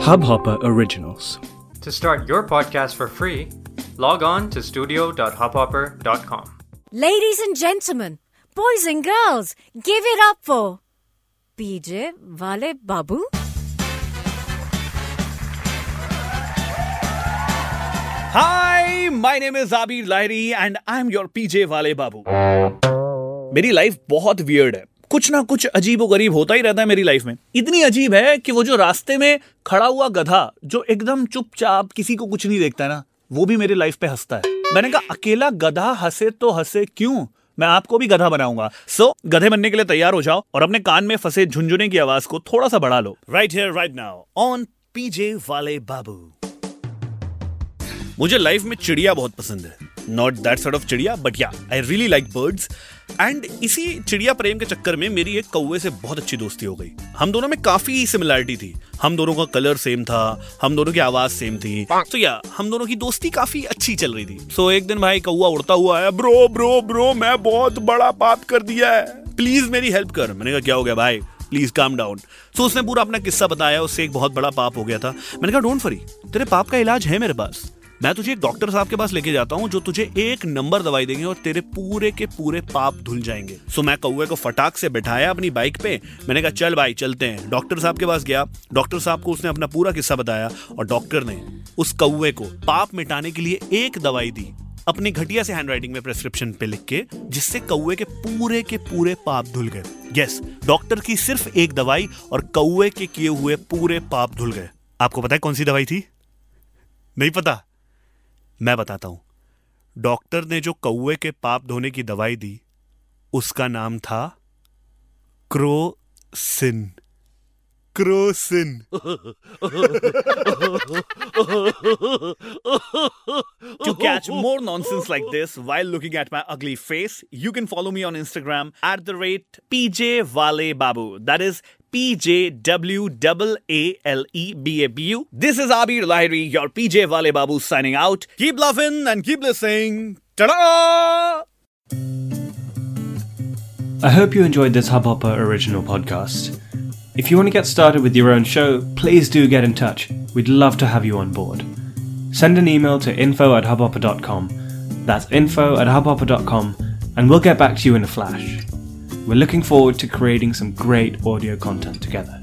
Hubhopper Originals. To start your podcast for free, log on to studio.hubhopper.com. Ladies and gentlemen, boys and girls, give it up for PJ Vale Babu. Hi my name is Abir Lahiri and I am your PJ वाले बाबू मेरी life बहुत weird है कुछ ना कुछ अजीब गरीब होता ही रहता है मेरी लाइफ में। इतनी अजीब है कि वो जो रास्ते में खड़ा हुआ गधा जो एकदम चुपचाप किसी को कुछ नहीं देखता है ना वो भी मेरी लाइफ पे हंसता है। मैंने कहा अकेला गधा हंसे तो हंसे क्यों? मैं आपको भी गधा बनाऊँगा। सो so, गधे बनने के लिए तैयार हो जाओ और अपने कान में फंसे झुंझुने की आवाज़ को थोड़ा सा बढ़ा लो। Right here right now on PJ Wale Babu. मुझे लाइफ में चिड़िया बहुत पसंद है। Not that sort of chidiya but yeah I really like birds and इसी चिड़िया प्रेम के चक्कर में मेरी एक कौवे से बहुत अच्छी दोस्ती हो गई। हम दोनों में काफ़ी सिमिलैरिटी थी। हम दोनों का कलर सेम था, हम दोनों की आवाज़ सेम थी। तो या हम दोनों की दोस्ती काफ़ी अच्छी चल रही थी। सो एक दिन भाई कौआ उड़ता हुआ आया ब्रो ब्रो ब्रो, मैं बहुत बड़ा पाप कर दिया है। प्लीज़ मेरी हेल्प कर। मैंने कहा, क्या हो गया भाई? प्लीज़ काम डाउन सो उसने पूरा अपना किस्सा बताया, उससे एक बहुत बड़ा पाप हो गया था। मैंने कहा डोंट फरी तेरे पाप का इलाज है मेरे पास। मैं तुझे एक डॉक्टर साहब के पास लेके जाता हूँ, जो तुझे एक नंबर दवाई देंगे और तेरे पूरे के पूरे पाप धुल जाएँगे। सो मैं कौए को फटाक से बैठाया अपनी बाइक पे। मैंने कहा, चल भाई, चलते हैं। डॉक्टर साहब के पास गया। डॉक्टर साहब को उसने अपना पूरा किस्सा बताया और डॉक्टर ने उस कौए को पाप मिटाने के लिए एक दवाई दी, अपनी घटिया से हैंडराइटिंग में प्रेस्क्रिप्शन पे लिख के, जिससे कौए के पूरे के पूरे पाप धुल गए। यस डॉक्टर की सिर्फ़ एक दवाई और कौए के किए हुए पूरे पाप धुल गए। आपको पता है कौन सी दवाई थी? नहीं पता। मैं बताता हूँ। डॉक्टर ने जो कौए के पाप धोने की दवाई दी, उसका नाम था Crocin. Crocin. To catch more nonsense like this while looking at my ugly face you can follow me on Instagram at the rate PJ Wale Babu that is P J W A L E B A B U. This is Abir Lahiri, your PJ Wale Babu signing out. Keep laughing and keep listening. Ta-da! I hope you enjoyed this Hubhopper original podcast. If you want to get started with your own show, please do get in touch. We'd love to have you on board. Send an email to info at hubhopper.com. That's info at hubhopper.com, and we'll get back to you in a flash. We're looking forward to creating some great audio content together.